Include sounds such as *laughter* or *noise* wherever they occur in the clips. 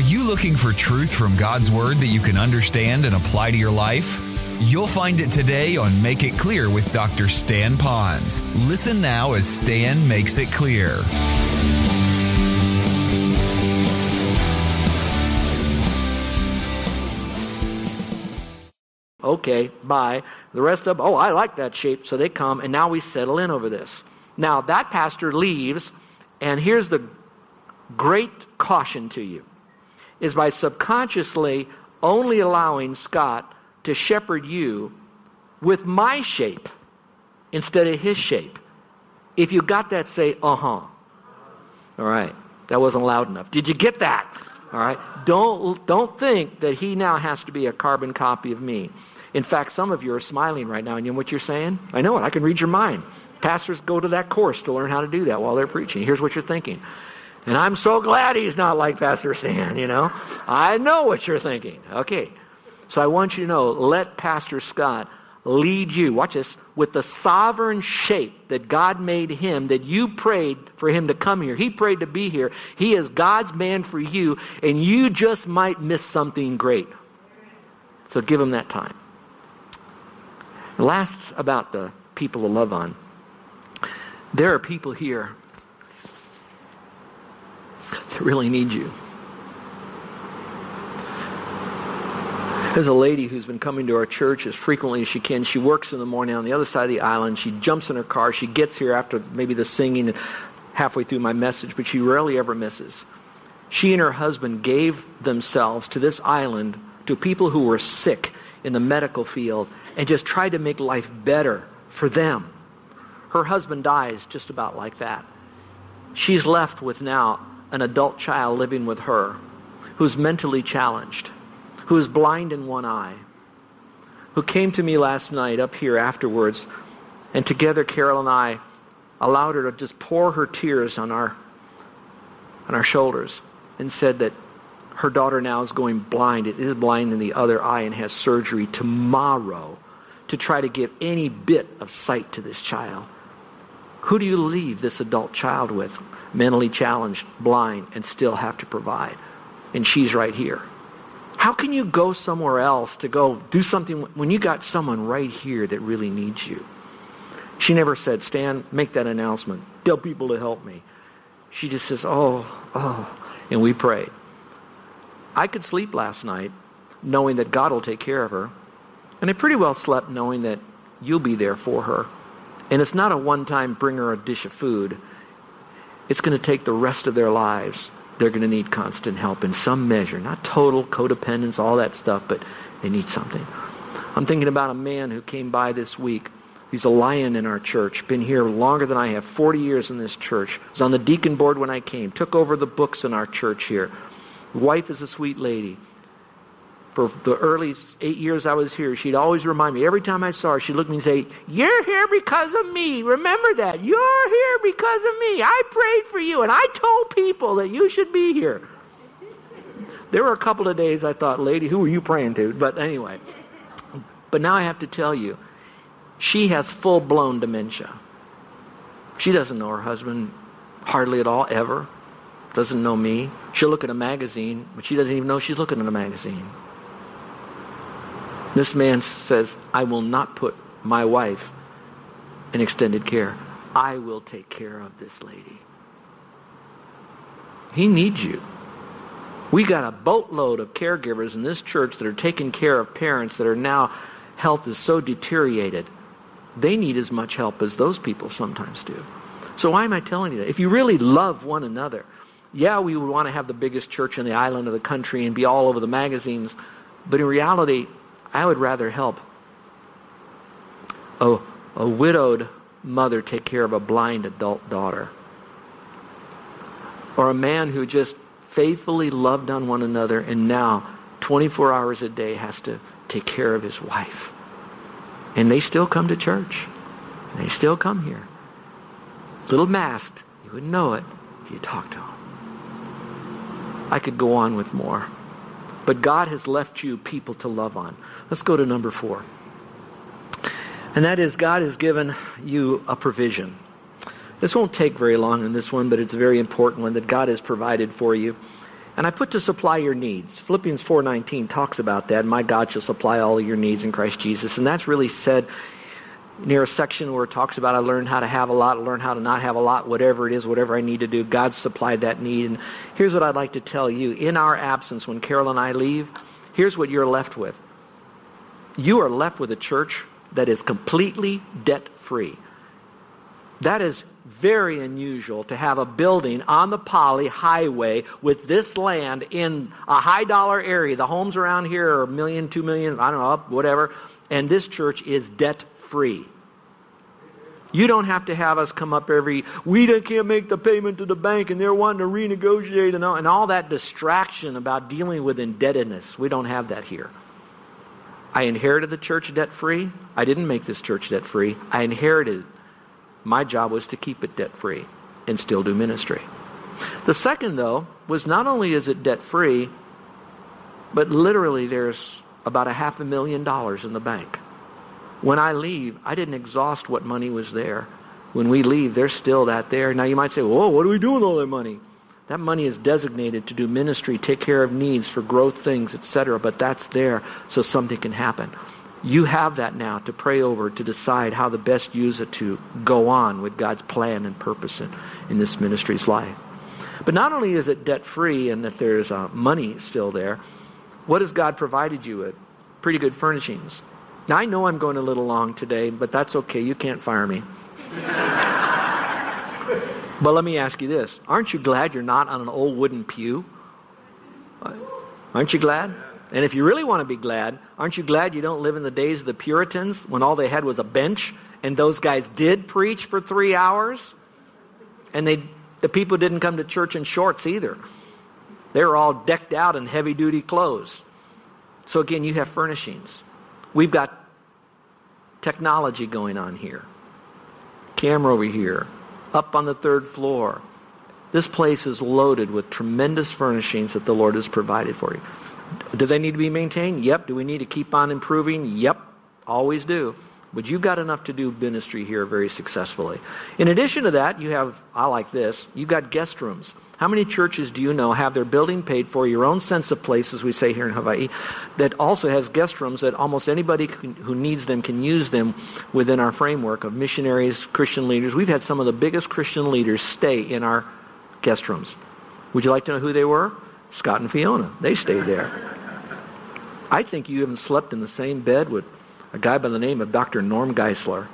Are you looking for truth from God's Word that you can understand and apply to your life? You'll find it today on Make It Clear with Dr. Stan Ponz. Listen now as Stan makes it clear. Okay, bye. The rest of oh, I like that shape. So they come, and now we settle in over this. Now, that pastor leaves, and here's the great caution to you is by subconsciously only allowing Scott to shepherd you with my shape instead of his shape. If you got that, say, uh huh. All right. That wasn't loud enough. Did you get that? All right. Don't, don't think that he now has to be a carbon copy of me. In fact, some of you are smiling right now, and you know what you're saying? I know it. I can read your mind. Pastors go to that course to learn how to do that while they're preaching. Here's what you're thinking. And I'm so glad he's not like Pastor Stan, you know. I know what you're thinking. Okay. So I want you to know, let Pastor Scott lead you, watch this, with the sovereign shape that God made him, that you prayed for him to come here. He prayed to be here. He is God's man for you, and you just might miss something great. So give him that time. Last about the people to love on. There are people here that really need you. There's a lady who's been coming to our church as frequently as she can. She works in the morning on the other side of the island. She jumps in her car. She gets here after maybe the singing halfway through my message, but she rarely ever misses. She and her husband gave themselves to this island to people who were sick in the medical field and just tried to make life better for them. Her husband dies just about like that. She's left with now an adult child living with her who's mentally challenged, who is blind in one eye, who came to me last night up here afterwards, and together Carol and I allowed her to just pour her tears on our on our shoulders and said that her daughter now is going blind. It is blind in the other eye and has surgery tomorrow to try to give any bit of sight to this child. Who do you leave this adult child with? mentally challenged, blind, and still have to provide. And she's right here. How can you go somewhere else to go do something when you got someone right here that really needs you? She never said, Stan, make that announcement. Tell people to help me. She just says, oh, oh. And we prayed. I could sleep last night knowing that God will take care of her. And I pretty well slept knowing that you'll be there for her. And it's not a one time bring her a dish of food. It's going to take the rest of their lives. They're going to need constant help in some measure. Not total codependence, all that stuff, but they need something. I'm thinking about a man who came by this week. He's a lion in our church, been here longer than I have, 40 years in this church. Was on the deacon board when I came, took over the books in our church here. Wife is a sweet lady for the early eight years I was here, she'd always remind me, every time I saw her, she'd look at me and say, You're here because of me. Remember that. You're here because of me. I prayed for you, and I told people that you should be here. There were a couple of days I thought, Lady, who are you praying to? But anyway. But now I have to tell you, she has full blown dementia. She doesn't know her husband hardly at all, ever. Doesn't know me. She'll look at a magazine, but she doesn't even know she's looking at a magazine. This man says, I will not put my wife in extended care. I will take care of this lady. He needs you. We got a boatload of caregivers in this church that are taking care of parents that are now health is so deteriorated. They need as much help as those people sometimes do. So why am I telling you that? If you really love one another, yeah, we would want to have the biggest church in the island of the country and be all over the magazines, but in reality, I would rather help a, a widowed mother take care of a blind adult daughter. Or a man who just faithfully loved on one another and now 24 hours a day has to take care of his wife. And they still come to church. They still come here. Little masked. You wouldn't know it if you talked to them. I could go on with more. But God has left you people to love on. Let's go to number four. And that is, God has given you a provision. This won't take very long in this one, but it's a very important one that God has provided for you. And I put to supply your needs. Philippians 4:19 talks about that. My God shall supply all your needs in Christ Jesus. And that's really said near a section where it talks about I learned how to have a lot, learn how to not have a lot, whatever it is, whatever I need to do. God supplied that need. And here's what I'd like to tell you. In our absence, when Carol and I leave, here's what you're left with. You are left with a church that is completely debt free. That is very unusual to have a building on the Pali Highway with this land in a high dollar area. The homes around here are a million, two million, I don't know, whatever. And this church is debt free. You don't have to have us come up every, we can't make the payment to the bank and they're wanting to renegotiate and all, and all that distraction about dealing with indebtedness. We don't have that here. I inherited the church debt free. I didn't make this church debt free. I inherited. My job was to keep it debt free and still do ministry. The second, though, was not only is it debt free, but literally there's about a half a million dollars in the bank. When I leave, I didn't exhaust what money was there. When we leave, there's still that there. Now you might say, "Whoa, what do we do with all that money?" That money is designated to do ministry, take care of needs for growth things, etc. But that's there so something can happen. You have that now to pray over, to decide how to best use it to go on with God's plan and purpose in, in this ministry's life. But not only is it debt free and that there's uh, money still there, what has God provided you with? Pretty good furnishings. Now, I know I'm going a little long today, but that's okay. You can't fire me. *laughs* but let me ask you this Aren't you glad you're not on an old wooden pew? Aren't you glad? And if you really want to be glad, aren't you glad you don't live in the days of the Puritans when all they had was a bench and those guys did preach for three hours? And they, the people didn't come to church in shorts either. They were all decked out in heavy duty clothes. So again, you have furnishings. We've got technology going on here. Camera over here, up on the third floor. This place is loaded with tremendous furnishings that the Lord has provided for you. Do they need to be maintained? Yep. Do we need to keep on improving? Yep. Always do. But you've got enough to do ministry here very successfully. In addition to that, you have, I like this, you've got guest rooms. How many churches do you know have their building paid for, your own sense of place, as we say here in Hawaii, that also has guest rooms that almost anybody can, who needs them can use them within our framework of missionaries, Christian leaders? We've had some of the biggest Christian leaders stay in our guest rooms. Would you like to know who they were? Scott and Fiona. They stayed there. I think you even slept in the same bed with a guy by the name of Dr. Norm Geisler.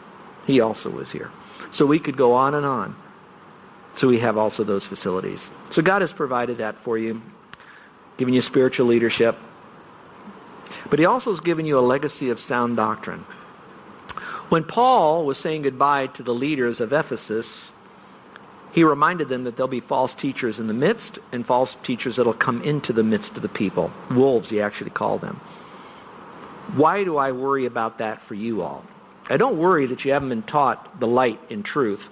He also was here. So we could go on and on. So we have also those facilities. So God has provided that for you, giving you spiritual leadership. But he also has given you a legacy of sound doctrine. When Paul was saying goodbye to the leaders of Ephesus, he reminded them that there'll be false teachers in the midst and false teachers that'll come into the midst of the people. Wolves, he actually called them. Why do I worry about that for you all? I don't worry that you haven't been taught the light in truth.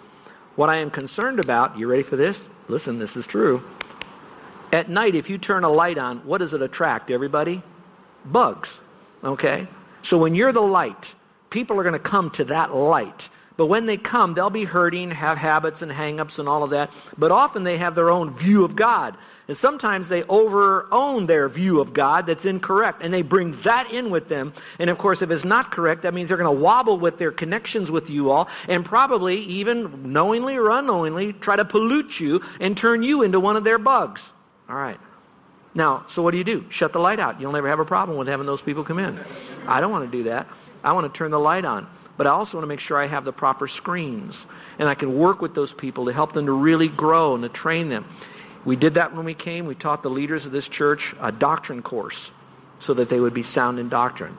What I am concerned about, you ready for this? Listen, this is true. At night, if you turn a light on, what does it attract, everybody? Bugs. Okay? So when you're the light, people are going to come to that light. But when they come, they'll be hurting, have habits and hang-ups and all of that. But often they have their own view of God. And sometimes they over own their view of God that's incorrect. And they bring that in with them. And of course, if it's not correct, that means they're going to wobble with their connections with you all and probably even knowingly or unknowingly try to pollute you and turn you into one of their bugs. All right. Now, so what do you do? Shut the light out. You'll never have a problem with having those people come in. I don't want to do that. I want to turn the light on but I also want to make sure I have the proper screens and I can work with those people to help them to really grow and to train them. We did that when we came. We taught the leaders of this church a doctrine course so that they would be sound in doctrine.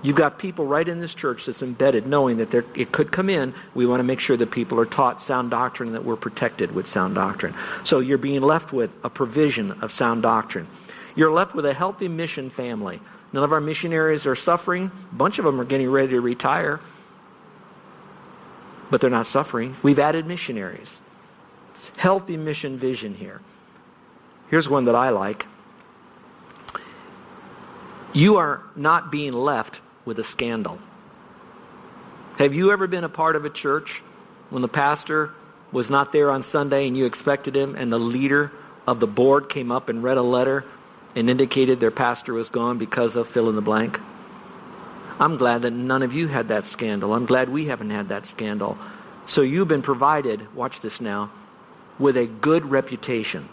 You've got people right in this church that's embedded knowing that it could come in. We want to make sure that people are taught sound doctrine and that we're protected with sound doctrine. So you're being left with a provision of sound doctrine. You're left with a healthy mission family. None of our missionaries are suffering. A bunch of them are getting ready to retire but they're not suffering. We've added missionaries. It's healthy mission vision here. Here's one that I like. You are not being left with a scandal. Have you ever been a part of a church when the pastor was not there on Sunday and you expected him and the leader of the board came up and read a letter and indicated their pastor was gone because of fill in the blank? I'm glad that none of you had that scandal. I'm glad we haven't had that scandal. So you've been provided, watch this now, with a good reputation.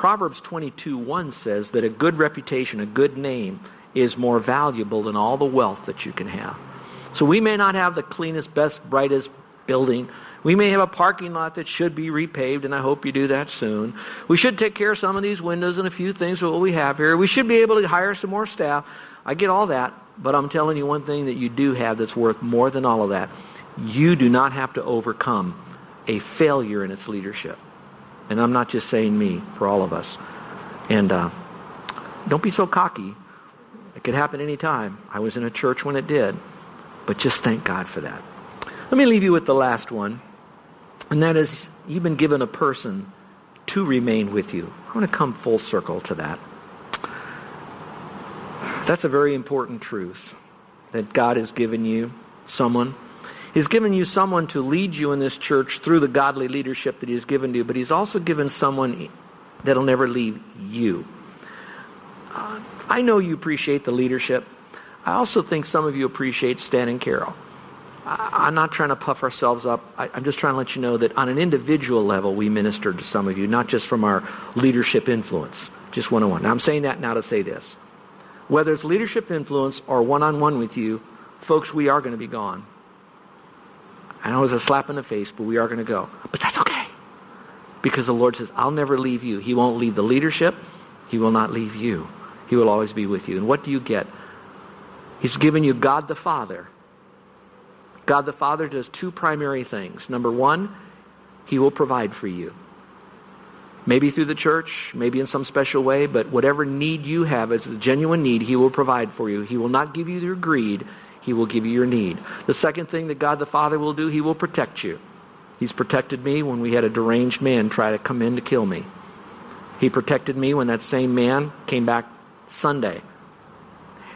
Proverbs 22 1 says that a good reputation, a good name, is more valuable than all the wealth that you can have. So we may not have the cleanest, best, brightest building. We may have a parking lot that should be repaved, and I hope you do that soon. We should take care of some of these windows and a few things with what we have here. We should be able to hire some more staff. I get all that, but I'm telling you one thing that you do have that's worth more than all of that. You do not have to overcome a failure in its leadership. And I'm not just saying me, for all of us. And uh, don't be so cocky. It could happen anytime. I was in a church when it did. But just thank God for that. Let me leave you with the last one. And that is, you've been given a person to remain with you. I want to come full circle to that. That's a very important truth that God has given you someone. He's given you someone to lead you in this church through the godly leadership that He has given to you, but He's also given someone that'll never leave you. Uh, I know you appreciate the leadership. I also think some of you appreciate Stan and Carol. I, am not trying to puff ourselves up. I, I'm just trying to let you know that on an individual level, we ministered to some of you, not just from our leadership influence, just one on one. Now, I'm saying that now to say this. Whether it's leadership influence or one on one with you, folks, we are going to be gone. I know it was a slap in the face, but we are going to go. But that's okay. Because the Lord says, I'll never leave you. He won't leave the leadership. He will not leave you. He will always be with you. And what do you get? He's given you God the Father. God the Father does two primary things. Number one, He will provide for you. Maybe through the church, maybe in some special way, but whatever need you have, as a genuine need, He will provide for you. He will not give you your greed. He will give you your need. The second thing that God the Father will do, He will protect you. He's protected me when we had a deranged man try to come in to kill me. He protected me when that same man came back Sunday.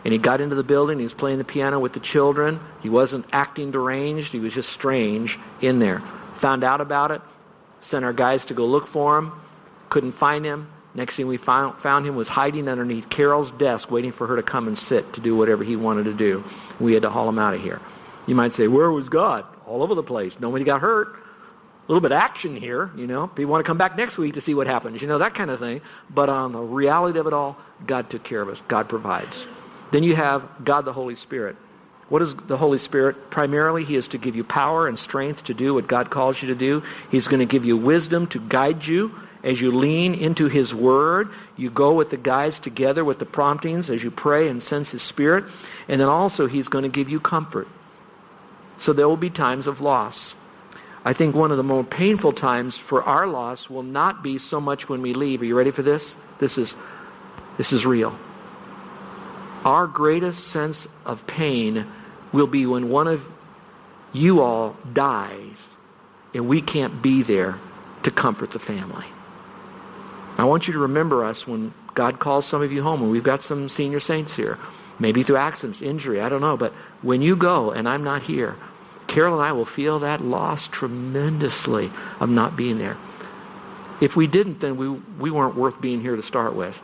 And he got into the building, he was playing the piano with the children. He wasn't acting deranged, he was just strange in there. Found out about it, sent our guys to go look for him, couldn't find him. Next thing we found, found him was hiding underneath Carol's desk, waiting for her to come and sit to do whatever he wanted to do. We had to haul him out of here. You might say, Where was God? All over the place. Nobody got hurt. A little bit of action here, you know. People want to come back next week to see what happens, you know, that kind of thing. But on the reality of it all, God took care of us. God provides. Then you have God the Holy Spirit. What is the Holy Spirit? Primarily, He is to give you power and strength to do what God calls you to do. He's going to give you wisdom to guide you as you lean into His Word, you go with the guides together with the promptings as you pray and sense His Spirit. And then also, He's going to give you comfort. So there will be times of loss. I think one of the more painful times for our loss will not be so much when we leave. Are you ready for this? This is, this is real. Our greatest sense of pain will be when one of you all dies and we can't be there to comfort the family. I want you to remember us when God calls some of you home, and we've got some senior saints here, maybe through accidents, injury, I don't know. But when you go and I'm not here, Carol and I will feel that loss tremendously of not being there. If we didn't, then we, we weren't worth being here to start with.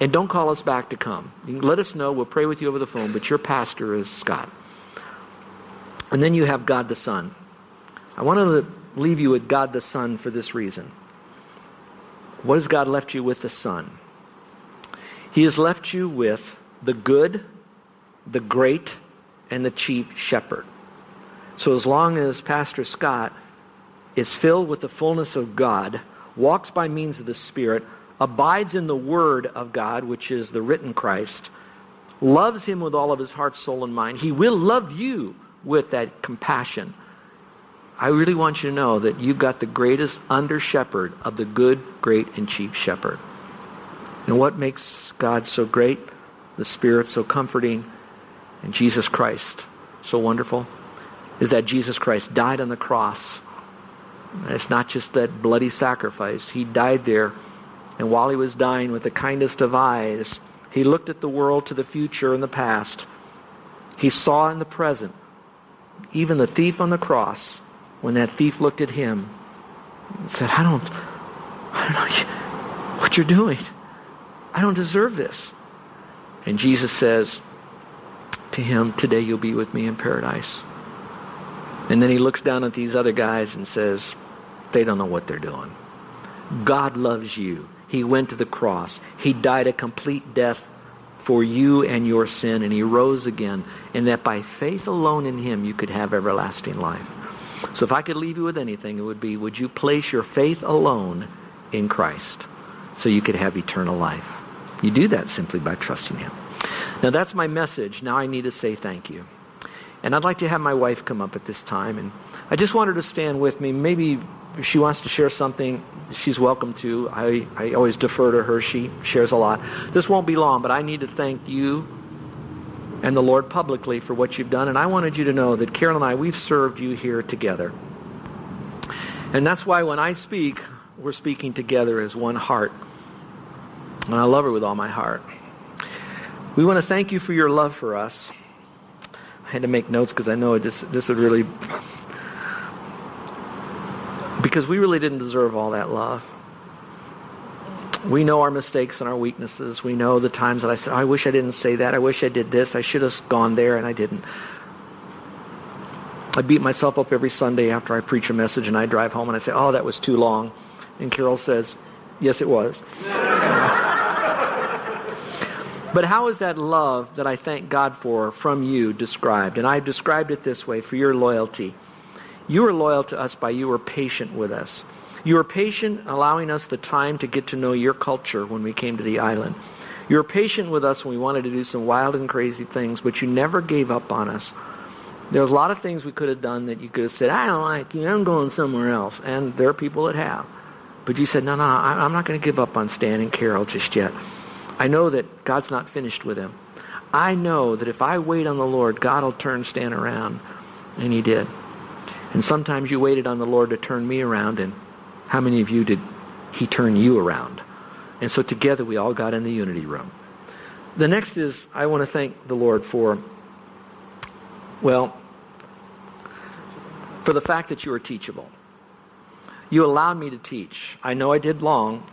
And don't call us back to come. let us know. We'll pray with you over the phone, but your pastor is Scott. And then you have God the Son. I want to leave you with God the Son for this reason. What has God left you with the Son? He has left you with the good, the great, and the chief shepherd. So as long as Pastor Scott is filled with the fullness of God, walks by means of the Spirit, abides in the Word of God, which is the written Christ, loves Him with all of his heart, soul, and mind, He will love you with that compassion I really want you to know that you've got the greatest under shepherd of the good, great, and chief shepherd. And what makes God so great, the Spirit so comforting, and Jesus Christ so wonderful, is that Jesus Christ died on the cross. And it's not just that bloody sacrifice. He died there, and while he was dying with the kindest of eyes, he looked at the world to the future and the past. He saw in the present, even the thief on the cross, when that thief looked at him and said, I don't, I don't know, what you're doing. I don't deserve this. And Jesus says to him, Today you'll be with me in paradise. And then he looks down at these other guys and says, They don't know what they're doing. God loves you. He went to the cross. He died a complete death for you and your sin, and he rose again, and that by faith alone in him you could have everlasting life. So if I could leave you with anything, it would be would you place your faith alone in Christ so you could have eternal life? You do that simply by trusting him. Now that's my message. Now I need to say thank you. And I'd like to have my wife come up at this time. And I just want her to stand with me. Maybe if she wants to share something, she's welcome to. I, I always defer to her. She shares a lot. This won't be long, but I need to thank you and the Lord publicly for what you've done. And I wanted you to know that Carol and I, we've served you here together. And that's why when I speak, we're speaking together as one heart. And I love her with all my heart. We want to thank you for your love for us. I had to make notes because I know this, this would really because we really didn't deserve all that love. We know our mistakes and our weaknesses. We know the times that I said, oh, I wish I didn't say that. I wish I did this. I should have gone there, and I didn't. I beat myself up every Sunday after I preach a message, and I drive home and I say, Oh, that was too long. And Carol says, Yes, it was. *laughs* but how is that love that I thank God for from you described? And I've described it this way for your loyalty. You were loyal to us by you were patient with us. You were patient, allowing us the time to get to know your culture when we came to the island. You were patient with us when we wanted to do some wild and crazy things, but you never gave up on us. There was a lot of things we could have done that you could have said, I don't like you, I'm going somewhere else. And there are people that have. But you said, no, no, I'm not going to give up on Stan and Carol just yet. I know that God's not finished with him. I know that if I wait on the Lord, God will turn Stan around. And he did. And sometimes you waited on the Lord to turn me around, and how many of you did He turn you around? And so together we all got in the unity room. The next is I want to thank the Lord for, well, for the fact that you are teachable. You allowed me to teach. I know I did long,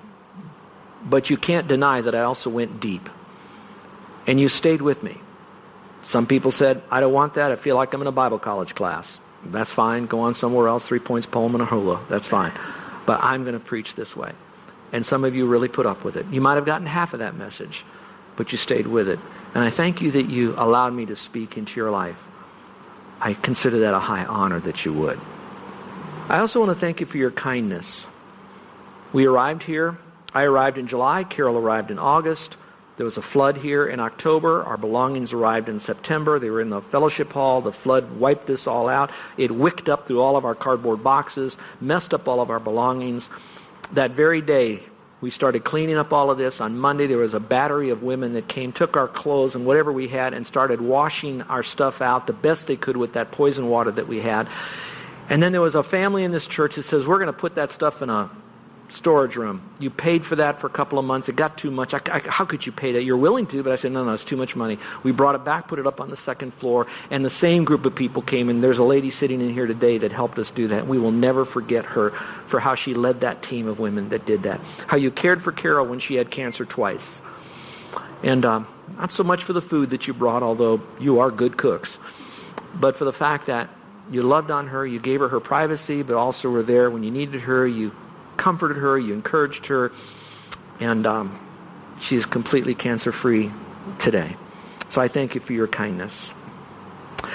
but you can't deny that I also went deep. And you stayed with me. Some people said, I don't want that. I feel like I'm in a Bible college class. That's fine. Go on somewhere else, three points poem and a hula. That's fine. But I'm going to preach this way. And some of you really put up with it. You might have gotten half of that message, but you stayed with it. And I thank you that you allowed me to speak into your life. I consider that a high honor that you would. I also want to thank you for your kindness. We arrived here. I arrived in July. Carol arrived in August. There was a flood here in October. Our belongings arrived in September. They were in the fellowship hall. The flood wiped this all out. It wicked up through all of our cardboard boxes, messed up all of our belongings. That very day, we started cleaning up all of this. On Monday, there was a battery of women that came, took our clothes and whatever we had, and started washing our stuff out the best they could with that poison water that we had. And then there was a family in this church that says, We're going to put that stuff in a storage room. You paid for that for a couple of months. It got too much. I, I, how could you pay that? You're willing to, but I said, no, no, it's too much money. We brought it back, put it up on the second floor, and the same group of people came and There's a lady sitting in here today that helped us do that. We will never forget her for how she led that team of women that did that. How you cared for Carol when she had cancer twice. And um, not so much for the food that you brought, although you are good cooks, but for the fact that you loved on her, you gave her her privacy, but also were there when you needed her. You comforted her, you encouraged her, and um, she is completely cancer free today. So I thank you for your kindness.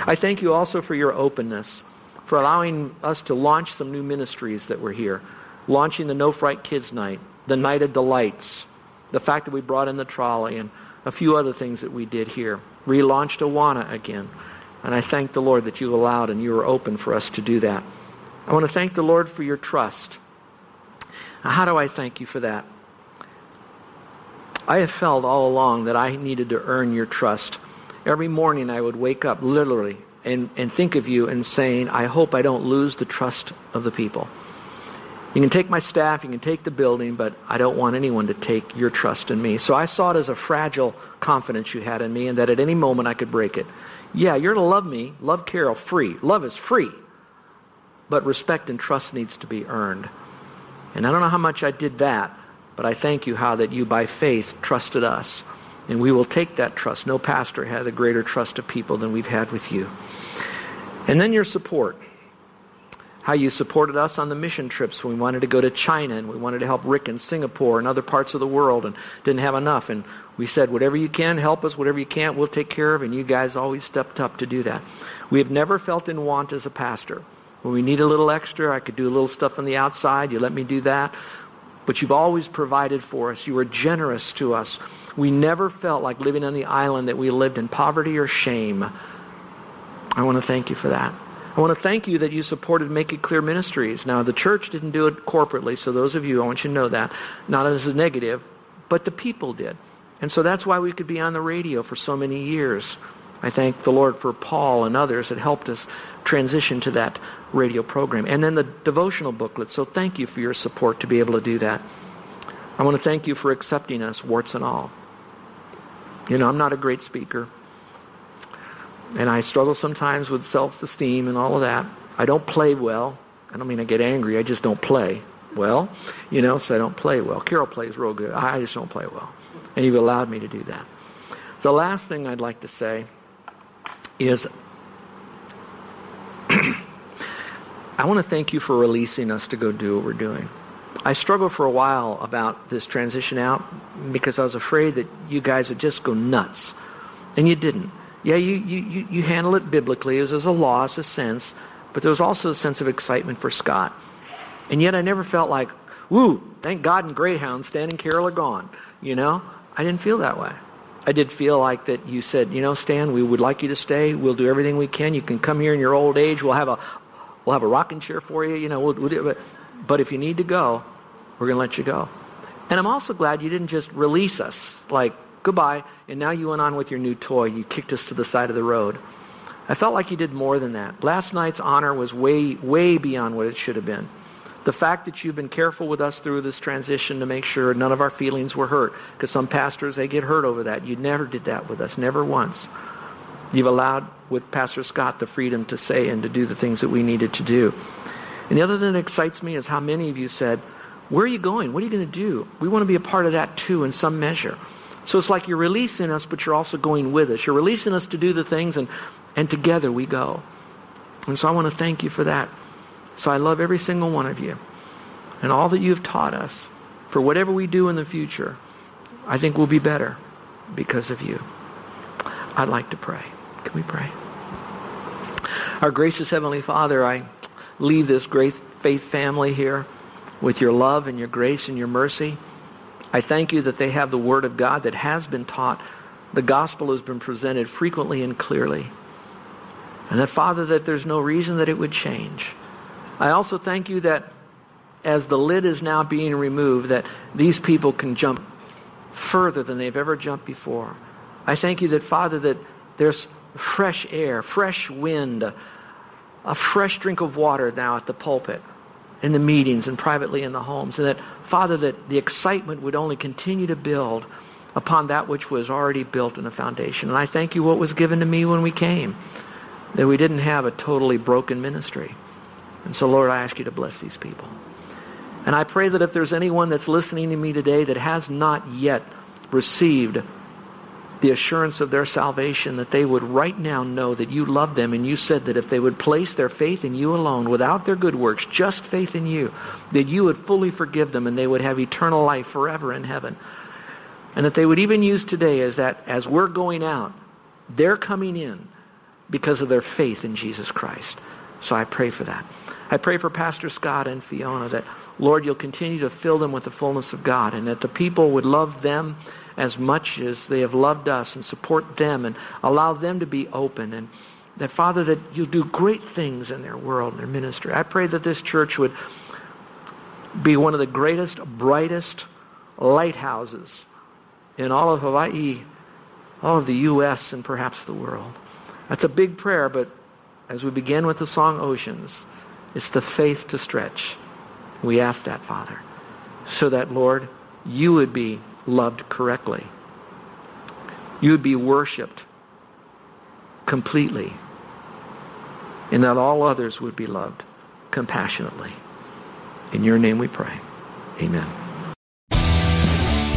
I thank you also for your openness, for allowing us to launch some new ministries that were here, launching the No Fright Kids Night, the Night of Delights, the fact that we brought in the trolley, and a few other things that we did here. Relaunched Awana again. And I thank the Lord that you allowed and you were open for us to do that. I want to thank the Lord for your trust. Now, how do I thank you for that? I have felt all along that I needed to earn your trust. Every morning I would wake up literally and, and think of you and saying, I hope I don't lose the trust of the people. You can take my staff, you can take the building, but I don't want anyone to take your trust in me. So I saw it as a fragile confidence you had in me and that at any moment I could break it. Yeah, you're to love me, love Carol free. Love is free. But respect and trust needs to be earned. And I don't know how much I did that, But I thank you how that you, by faith, trusted us. And we will take that trust. No pastor had a greater trust of people than we've had with you. And then your support. How you supported us on the mission trips when we wanted to go to China and we wanted to help Rick in Singapore and other parts of the world and didn't have enough. And we said, whatever you can, help us. Whatever you can't, we'll take care of. And you guys always stepped up to do that. We have never felt in want as a pastor. When we need a little extra, I could do a little stuff on the outside. You let me do that. But you've always provided for us. You were generous to us. We never felt like living on the island that we lived in poverty or shame. I want to thank you for that. I want to thank you that you supported Make It Clear Ministries. Now, the church didn't do it corporately, so those of you, I want you to know that. Not as a negative, but the people did. And so that's why we could be on the radio for so many years. I thank the Lord for Paul and others that helped us transition to that radio program. And then the devotional booklet. So thank you for your support to be able to do that. I want to thank you for accepting us, warts and all. You know, I'm not a great speaker. And I struggle sometimes with self esteem and all of that. I don't play well. I don't mean I get angry, I just don't play well. You know, so I don't play well. Carol plays real good. I just don't play well. And you've allowed me to do that. The last thing I'd like to say is *clears throat* I want to thank you for releasing us to go do what we're doing. I struggled for a while about this transition out because I was afraid that you guys would just go nuts. And you didn't. Yeah, you, you, you handle it biblically. Was a loss, a sense, but there was also a sense of excitement for Scott. And yet I never felt like, woo, thank God and Greyhound, Stan and Carol are gone. You know? I didn't feel that way. I did feel like that you said, you know, Stan, we would like you to stay. We'll do everything we can. You can come here in your old age. We'll have a, we'll have a rocking chair for you. You know, we'll, we'll do, but, but if you need to go, we're going to let you go. And I'm also glad you didn't just release us, like, goodbye, and now you went on with your new toy. You kicked us to the side of the road. I felt like you did more than that. Last night's honor was way, way beyond what it should have been. The fact that you've been careful with us through this transition to make sure none of our feelings were hurt, because some pastors, they get hurt over that. You never did that with us, never once. You've allowed, with Pastor Scott, the freedom to say and to do the things that we needed to do. And the other thing that excites me is how many of you said, where are you going? What are you going to do? We want to be a part of that too in some measure. So it's like you're releasing us, but you're also going with us. You're releasing us to do the things, and, and together we go. And so I want to thank you for that. So I love every single one of you. And all that you've taught us for whatever we do in the future, I think we'll be better because of you. I'd like to pray. Can we pray? Our gracious Heavenly Father, I leave this great faith family here with your love and your grace and your mercy. I thank you that they have the Word of God that has been taught. The gospel has been presented frequently and clearly. And that, Father, that there's no reason that it would change. I also thank you that as the lid is now being removed, that these people can jump further than they've ever jumped before. I thank you that, Father, that there's fresh air, fresh wind, a fresh drink of water now at the pulpit, in the meetings, and privately in the homes. And that, Father, that the excitement would only continue to build upon that which was already built in the foundation. And I thank you what was given to me when we came, that we didn't have a totally broken ministry. And so, Lord, I ask you to bless these people. And I pray that if there's anyone that's listening to me today that has not yet received the assurance of their salvation, that they would right now know that you love them and you said that if they would place their faith in you alone, without their good works, just faith in you, that you would fully forgive them and they would have eternal life forever in heaven. And that they would even use today as that as we're going out, they're coming in because of their faith in Jesus Christ. So I pray for that. I pray for Pastor Scott and Fiona that, Lord, you'll continue to fill them with the fullness of God and that the people would love them as much as they have loved us and support them and allow them to be open and that, Father, that you'll do great things in their world and their ministry. I pray that this church would be one of the greatest, brightest lighthouses in all of Hawaii, all of the U.S., and perhaps the world. That's a big prayer, but as we begin with the song Oceans, it's the faith to stretch. We ask that, Father, so that, Lord, you would be loved correctly. You would be worshiped completely. And that all others would be loved compassionately. In your name we pray. Amen.